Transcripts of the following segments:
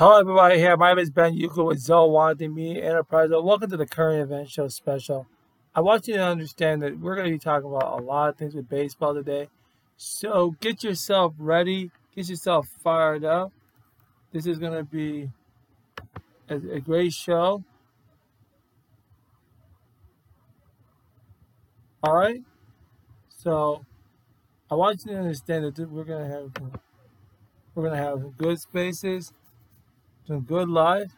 Hello, everybody. Here, my name is Ben Yuko with Zowanti Media Enterprise. Welcome to the current event show special. I want you to understand that we're going to be talking about a lot of things with baseball today. So get yourself ready, get yourself fired up. This is going to be a, a great show. All right. So I want you to understand that we're going to have we're going to have good spaces some good live.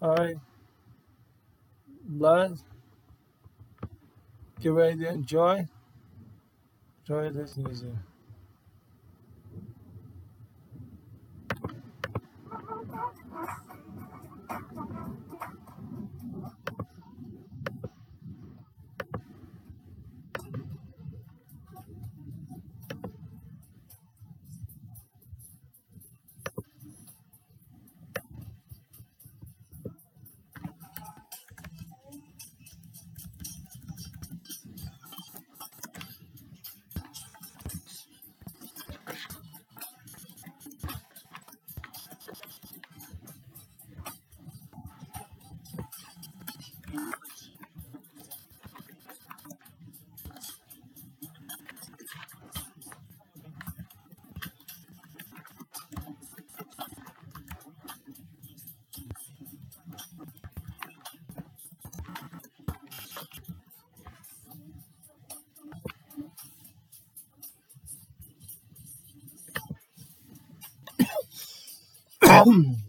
All right. Let's get ready to enjoy. Enjoy this music. Komm!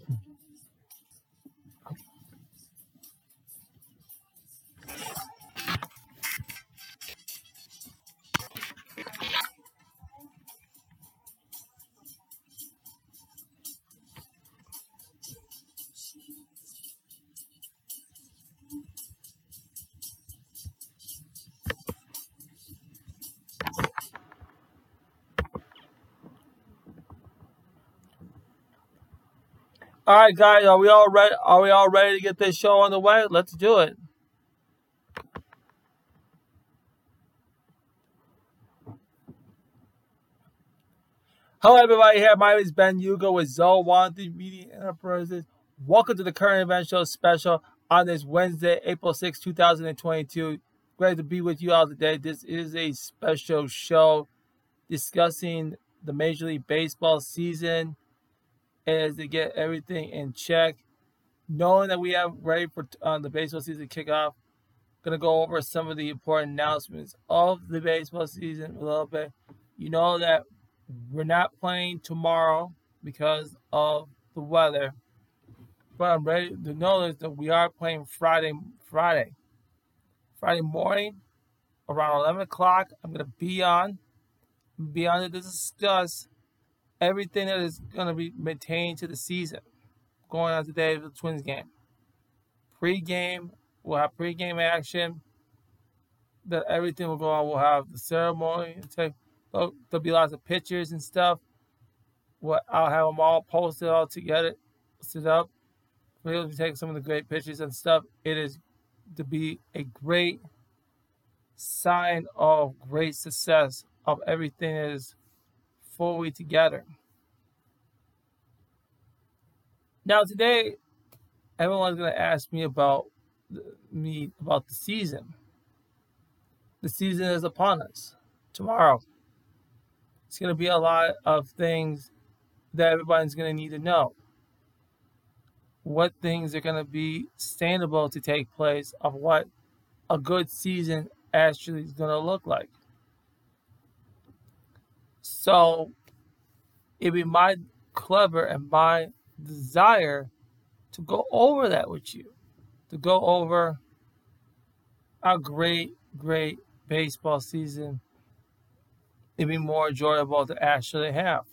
All right, guys, are we all ready? Are we all ready to get this show on the way? Let's do it. Hello, everybody. Here, my name is Ben Yugo with Zoe Wanty Media Enterprises. Welcome to the current event show special on this Wednesday, April 6, 2022. Great to be with you all today. This is a special show discussing the Major League Baseball season is to get everything in check. Knowing that we have ready for uh, the baseball season kickoff, gonna go over some of the important announcements of the baseball season a little bit. You know that we're not playing tomorrow because of the weather, but I'm ready to know that we are playing Friday. Friday, Friday morning, around 11 o'clock. I'm gonna be on, be on to discuss everything that is going to be maintained to the season going on today with the Twins game. Pre-game, we'll have pre-game action. That everything will go on. We'll have the ceremony. There'll, be lots of pictures and stuff. What I'll have them all posted all together, set up. We'll be taking some of the great pictures and stuff. It is to be a great sign of great success of everything that is fully together. Now today, everyone's going to ask me about me about the season. The season is upon us. Tomorrow, it's going to be a lot of things that everybody's going to need to know. What things are going to be sustainable to take place of what a good season actually is going to look like. So it'd be my clever and my desire to go over that with you, to go over a great, great baseball season. It'd be more enjoyable to actually have.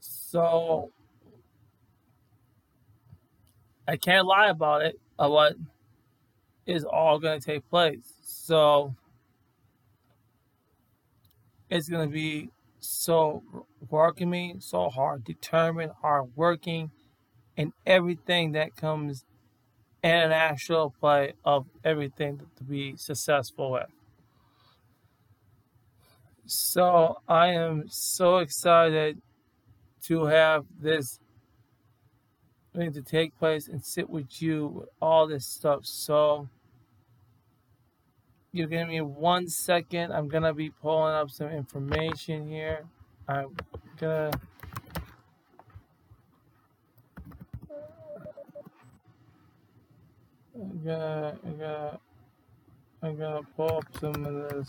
So I can't lie about it, of what is all going to take place. So it's going to be so welcoming, so hard, determined, hard working, and everything that comes in an actual play of everything to be successful with. So I am so excited to have this thing to take place and sit with you with all this stuff. So you give me one second. I'm gonna be pulling up some information here. I'm gonna I'm gonna I'm gonna I'm gonna pull up some of this.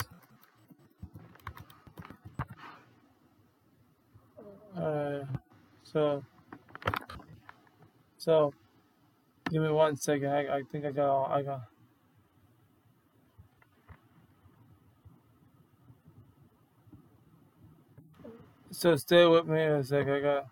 Alright. So so give me one second. I, I think I got all I got so stay with me a sec. I got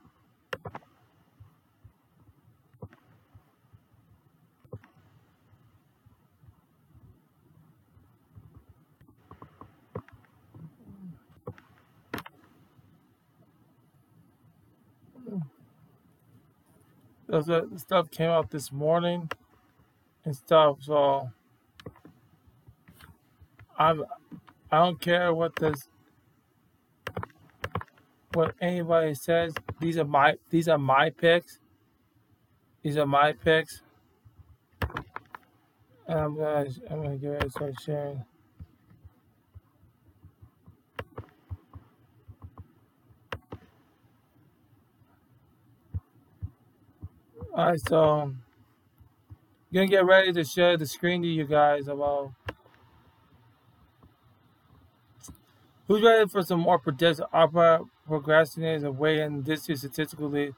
the stuff came out this morning and stuff. So I'm I don't care what this what anybody says. These are my these are my picks. These are my picks. I'm gonna I'm gonna get ready to start sharing. Alright, so I'm gonna get ready to share the screen to you guys about who's ready for some more predictive opera procrastinators and weigh in this year statistically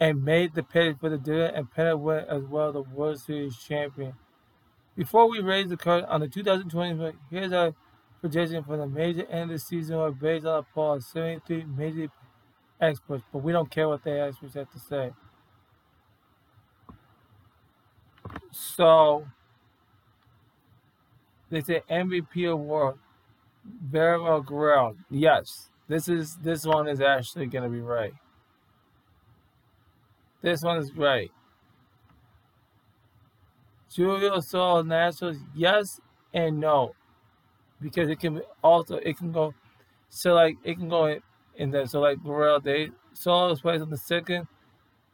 and made the pitch for the dinner and pennant win as well the World Series champion. Before we raise the curtain on the 2020, here's our prediction for the major end of the season or based on a poll of 73 major experts, but we don't care what the experts have to say. So they say MVP award, Vladimir Guerrero. Yes, this is this one is actually gonna be right. This one is right. Julio Sol Nationals, yes and no, because it can also it can go so like it can go in, in there. So like Guerrero, they Sol was placed on the second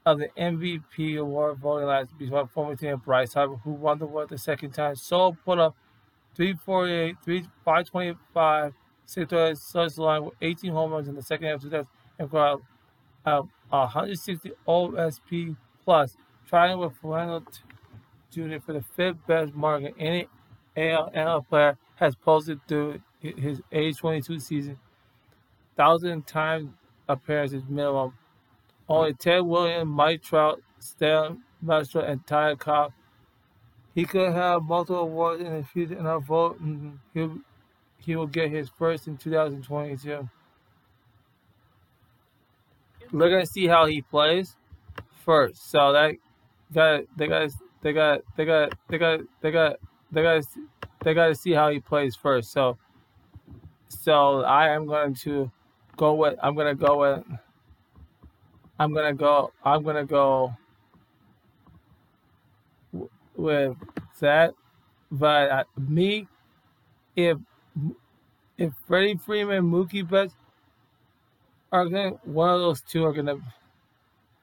of the MVP award voting last before former team Bryce Harper, who won the award the second time. Sol put up 348, 3, 525, 6 such line with 18 home runs in the second half of 2000 and got uh, 160 OSP plus, trying with Fernando Jr. for the fifth best mark in any AL player has posted through his age 22 season. Thousand times appearances minimum. Only Ted Williams, Mike Trout, Stan Maestro, and Ty Cobb. He could have multiple awards in the future, and I vote he he will get his first in 2022. We're gonna see how he plays first. So that got they got they got they got they got they got they got they got to see how he plays first. So so I am going to go with I'm gonna go with I'm gonna go I'm gonna go with that. But me, if if Freddie Freeman, Mookie Betts are gonna one of those two are gonna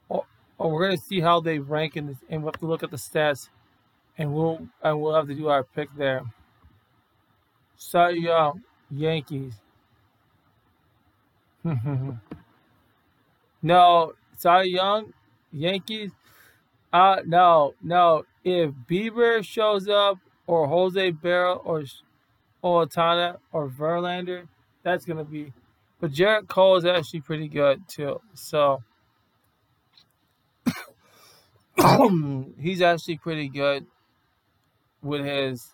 or, or we're gonna see how they rank in this and we'll have to look at the stats and we'll and we'll have to do our pick there. Cy Young, Yankees. no, Cy Young, Yankees. Uh no, no. If Bieber shows up or Jose Barrel or Ohtani or Verlander, that's gonna be. But Gerrit Cole is actually pretty good too. So he's actually pretty good with his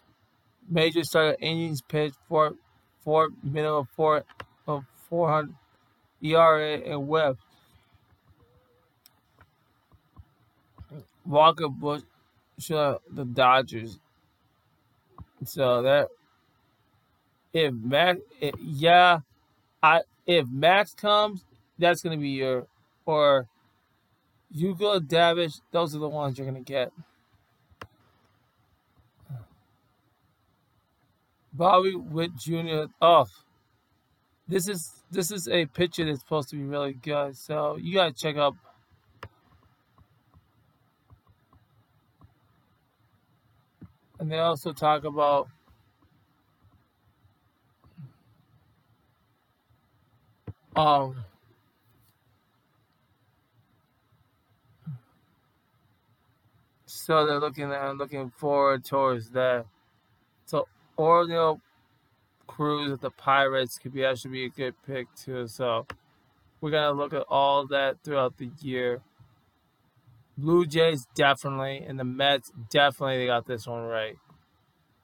major starter innings pitch for four minimum four of four hundred ERA and WHIP. Walker Bush, the Dodgers. So that if Max, if, yeah, I if Max comes, that's gonna be your or Yu-Go Darvish. Those are the ones you're gonna get. Bobby Witt Jr. Oh, this is this is a picture that's supposed to be really good. So you gotta check up. And they also talk about um so they're looking at looking forward towards that. So Orioles Cruz with the Pirates could be actually be a good pick too. So we're gonna look at all that throughout the year. Blue Jays definitely, and the Mets definitely they got this one right.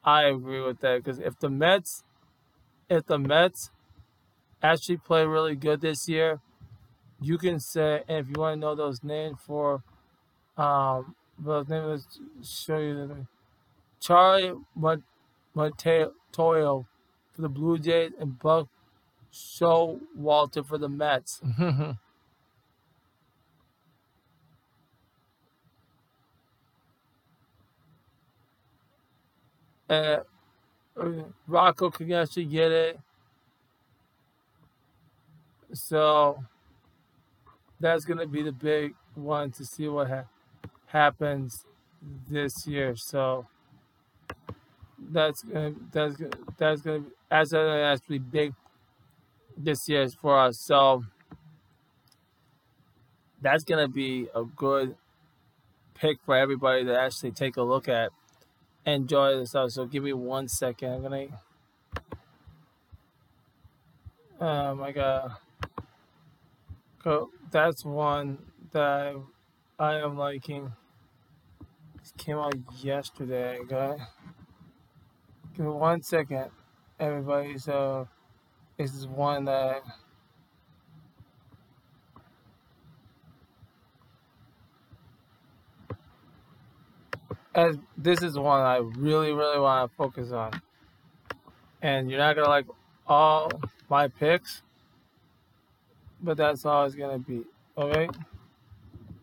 I agree with that because if the Mets, if the Mets actually play really good this year, you can say, and if you want to know those names for, um, those names show you the Charlie Montoyo for the Blue Jays and Buck Showalter for the Mets. uh, Rocco can actually get it. So that's going to be the big one to see what ha- happens this year. So that's gonna that's gonna that's gonna that's gonna actually big this year for us. So that's gonna be a good pick for everybody to actually take a look at. Enjoy this. So give me one second. I'm gonna. Oh my god. So that's one that I am liking. This came out yesterday, guy. Give me one second, everybody. So this is one that as this is one I really, really want to focus on. And you're not gonna like all my picks, but that's all it's gonna be. Okay.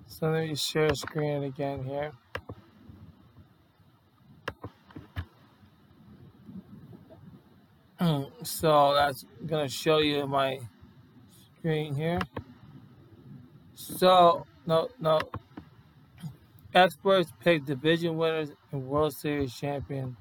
So let me share screen again here. Mm, so that's gonna show you my screen here. So no no experts pick division winners and World Series champion.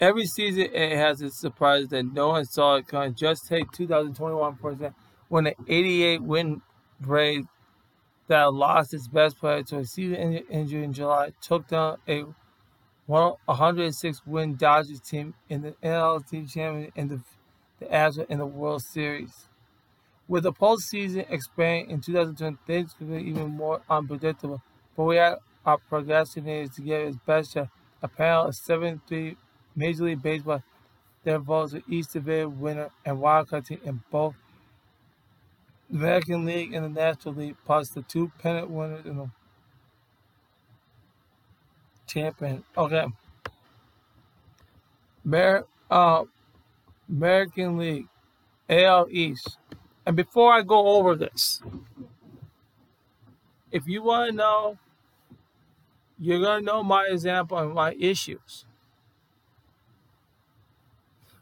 Every season it has its surprises that no one saw it coming. Just take 2021 for example, when the 88 win Braves that lost its best player to a season injury in July took down a 106 win Dodgers team in the NLT champion and the the Astros in the World Series. With the postseason expanding in 2020, things could be even more unpredictable. But we are our procrastinators to get its best shot. A panel of 7-3 Major League Baseball that votes for each division winner and wildcard team in both the American League and the National League, plus the two pennant winners in the champion. Okay. Mer- uh, American League, AL East. And before I go over this, if you want to know, you're going to know my example and my issues.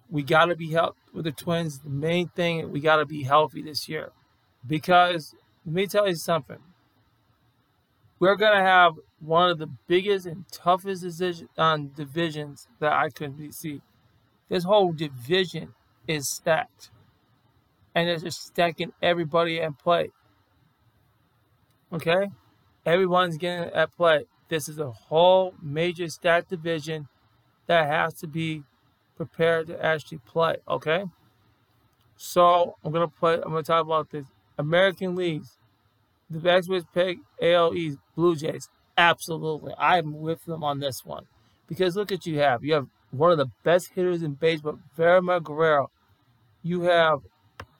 We got to be healthy with the Twins. The main thing, we got to be healthy this year. Because let me tell you something we're going to have one of the biggest and toughest decision, um, divisions that I could see. This whole division is stacked. And it's just stacking everybody at play. Okay? Everyone's getting at play. This is a whole major stacked division that has to be prepared to actually play. Okay? So I'm gonna play I'm gonna talk about this. American leagues. The best was pick AL East Blue Jays. Absolutely. I'm with them on this one. Because look at you have. You have one of the best hitters in baseball, Vladimir Guerrero. You have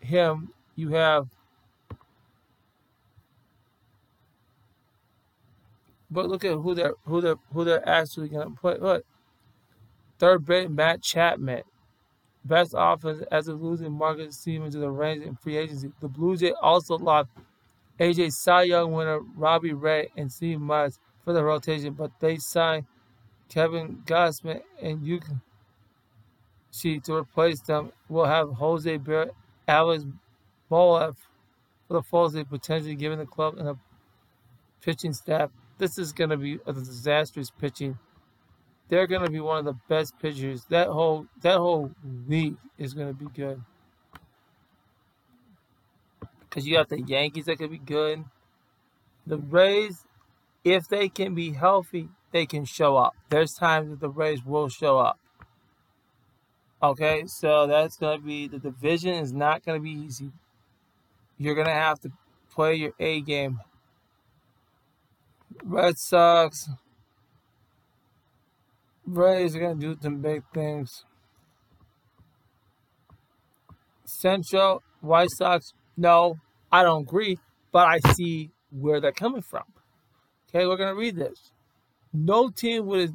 him. You have But look at who they're who they're who they're actually gonna put. Look, third base Matt Chapman, best offense as a losing Marcus Semien to the Rangers in free agency. The Blue Jays also lost AJ Cy Young winner Robbie Ray and Steve Myers for the rotation, but they signed Kevin Gausman and you see to replace them, we'll have Jose Ber- Alex Bolev for the Foley potentially giving the club and the pitching staff. This is going to be a disastrous pitching. They're going to be one of the best pitchers. That whole that whole league is going to be good. Because you got the Yankees that could be good. The Rays, if they can be healthy, they can show up. There's times that the Rays will show up. Okay, so that's going to be the division is not going to be easy. You're going to have to play your A game. Red Sox, Rays are going to do some big things. Central, White Sox, no, I don't agree, but I see where they're coming from. Okay, we're going to read this. No team with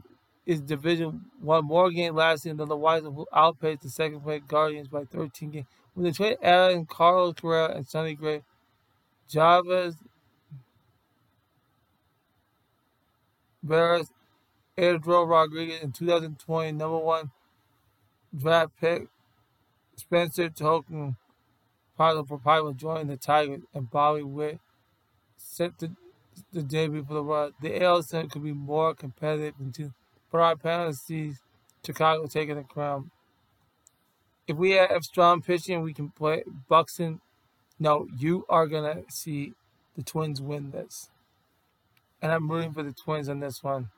his division won more games last year than the White Sox, who outpaced the second place Guardians by 13 games. When they trade Allen, Carlos Correa, and Sonny Gray, Chavez, Barris, Eduardo Rodriguez in 2020 number one draft pick, Spencer partner for Piper joined the Tigers, and Bobby Witt set the, the debut for the Reds. The AL could be more competitive than two, but our panel sees Chicago taking the crown if we have strong pitching, we can play Buxton. No, you are gonna see the Twins win this, and I'm rooting for the Twins on this one.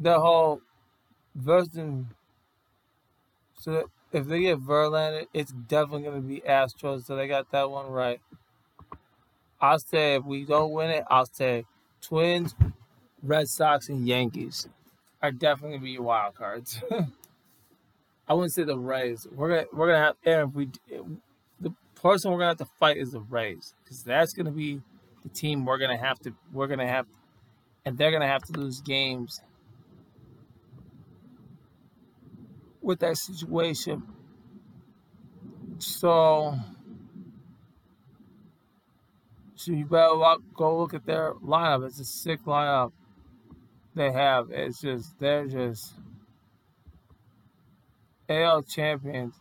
The whole Verlander. So if they get Verlander, it's definitely gonna be Astros. So they got that one right. I'll say if we don't win it, I'll say Twins, Red Sox, and Yankees are definitely gonna be your wild cards. I wouldn't say the Rays. We're gonna we're gonna have and if we the person we're gonna have to fight is the Rays because that's gonna be the team we're gonna have to we're gonna have and they're gonna have to lose games with that situation. So, so you better go look at their lineup. It's a sick lineup they have. It's just they're just AL champions,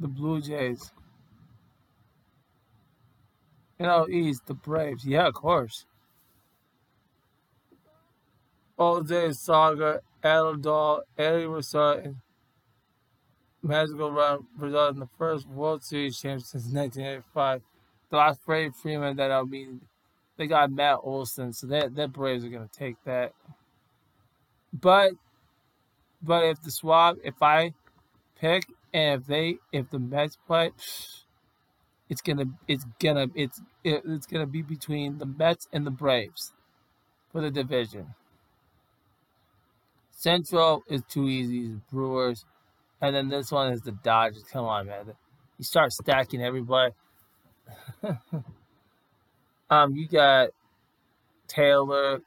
the Blue Jays. NL East, the Braves. Yeah, of course. Jose Saga, Adel Eddie Rosario, magical run resulted in the first World Series champion since 1985. The last Freddie Freeman that I mean, they got Matt Olson, so that that Braves are gonna take that. But but if the swab, if I pick and if they if the Mets play, it's gonna it's gonna it's it's gonna be between the Mets and the Braves for the division. Central is too easy. Brewers, and then this one is the Dodgers. Come on, man! You start stacking everybody. um, you got Taylor,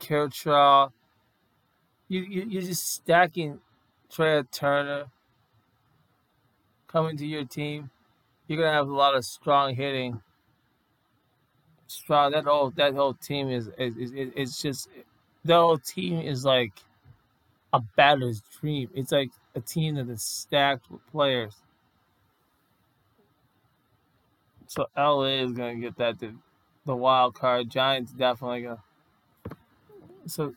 Kershaw, you, you you're just stacking Trea Turner coming to your team. You're gonna have a lot of strong hitting. Strong that whole that whole team is is, is it's just the whole team is like a batter's dream. It's like a team that is stacked with players. So LA is gonna get that the, the wild card. Giants definitely gonna. So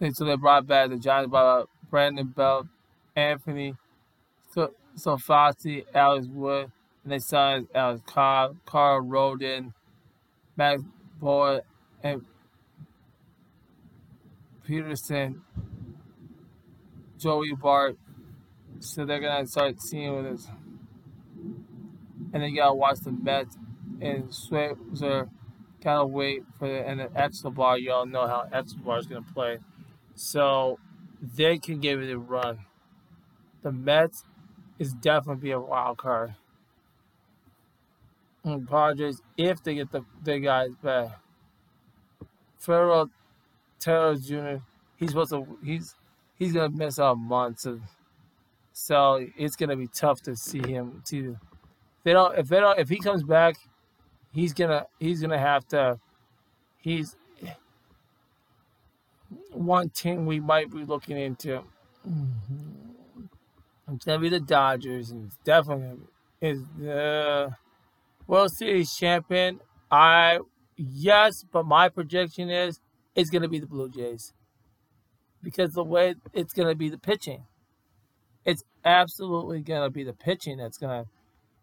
And so they brought back the Giants brought up Brandon Belt, Anthony Sofati, Alex Wood, and they signed Alex Cobb, Carl Rodon, Max Boyd, and Peterson, Joey Bart. So they're gonna start seeing with this. And then you gotta watch the Mets and Scherzer. Gotta wait for the and the Escobar. Y'all know how Escobar is gonna play. So they can give it a run. The Mets is definitely be a wild card. And Padres, if they get the, the guys uh, back. Federal Taylor Jr. He's supposed to he's he's gonna miss out months of so it's gonna be tough to see him too. If they don't if they don't if he comes back, he's gonna he's gonna have to he's one team we might be looking into. Mm-hmm. It's gonna be the Dodgers, and it's definitely gonna be, is the World Series champion. I yes, but my projection is it's gonna be the Blue Jays because the way it's gonna be the pitching. It's absolutely gonna be the pitching that's gonna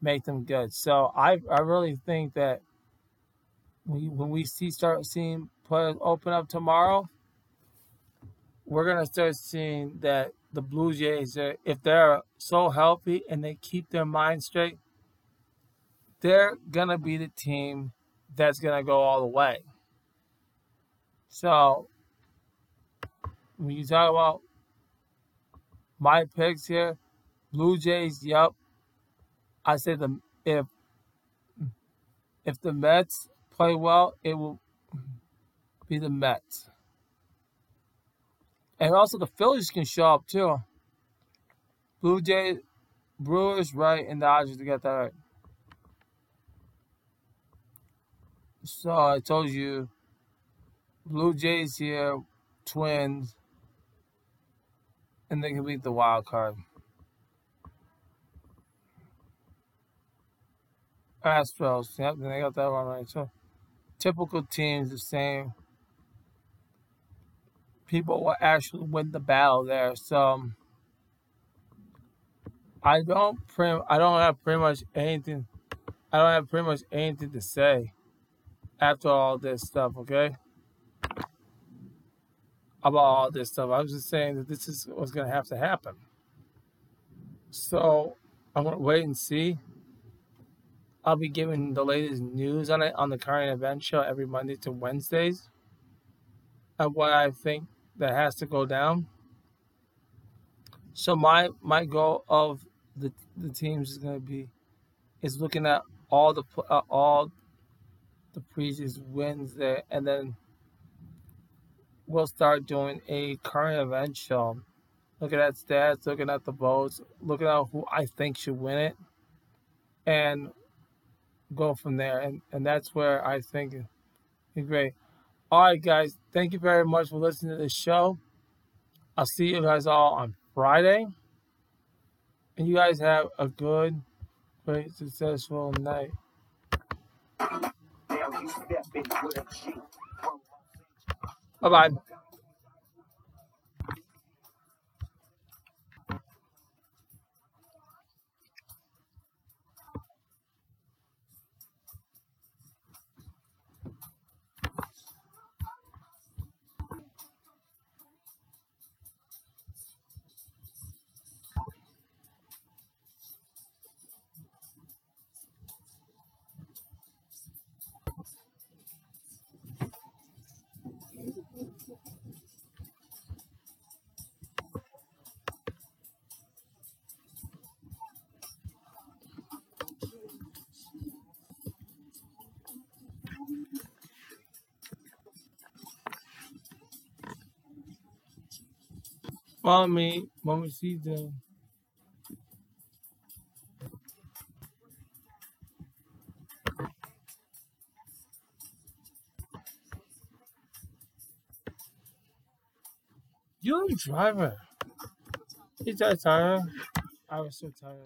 make them good. So I I really think that when we, see start seeing open up tomorrow, we're gonna start seeing that the Blue Jays, are, if they're so healthy and they keep their mind straight, they're gonna be the team that's gonna go all the way. So when you talk about my picks here, Blue Jays, yep. I say the if if the Mets play well, it will be the Mets. And also the Phillies can show up too. Blue Jays, Brewers, right, and Dodgers to get that right. So I told you, Blue Jays here, Twins, and they can beat the wild card. Astros, yep, they got that one right. So typical teams, the same people will actually win the battle there. So I don't pretty, I don't have pretty much anything. I don't have pretty much anything to say after all this stuff. Okay, about all this stuff. I was just saying that this is what's going to have to happen. So I'm going to wait and see. I'll be giving the latest news on it on the current event show every Monday to Wednesdays of what I think that has to go down. So my my goal of the the teams is going to be is looking at all the uh, all the previous wins there, and then we'll start doing a current event show. Looking at stats, looking at the votes, looking at who I think should win it, and go from there. And and that's where I think it's great. All right, guys. Thank you very much for listening to the show. I'll see you guys all on Friday. And you guys have a good, great, successful night. Bye bye. Mommy, mommy, see them. You're a driver. He's that tired. I was so tired.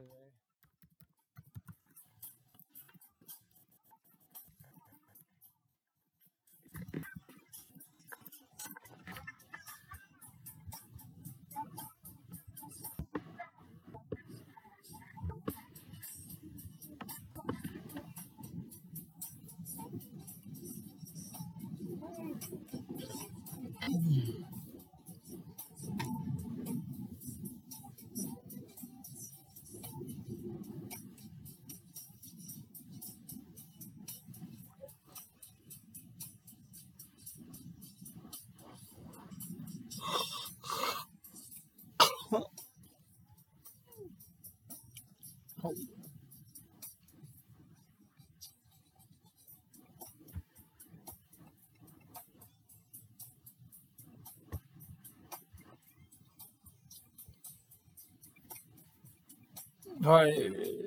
Right.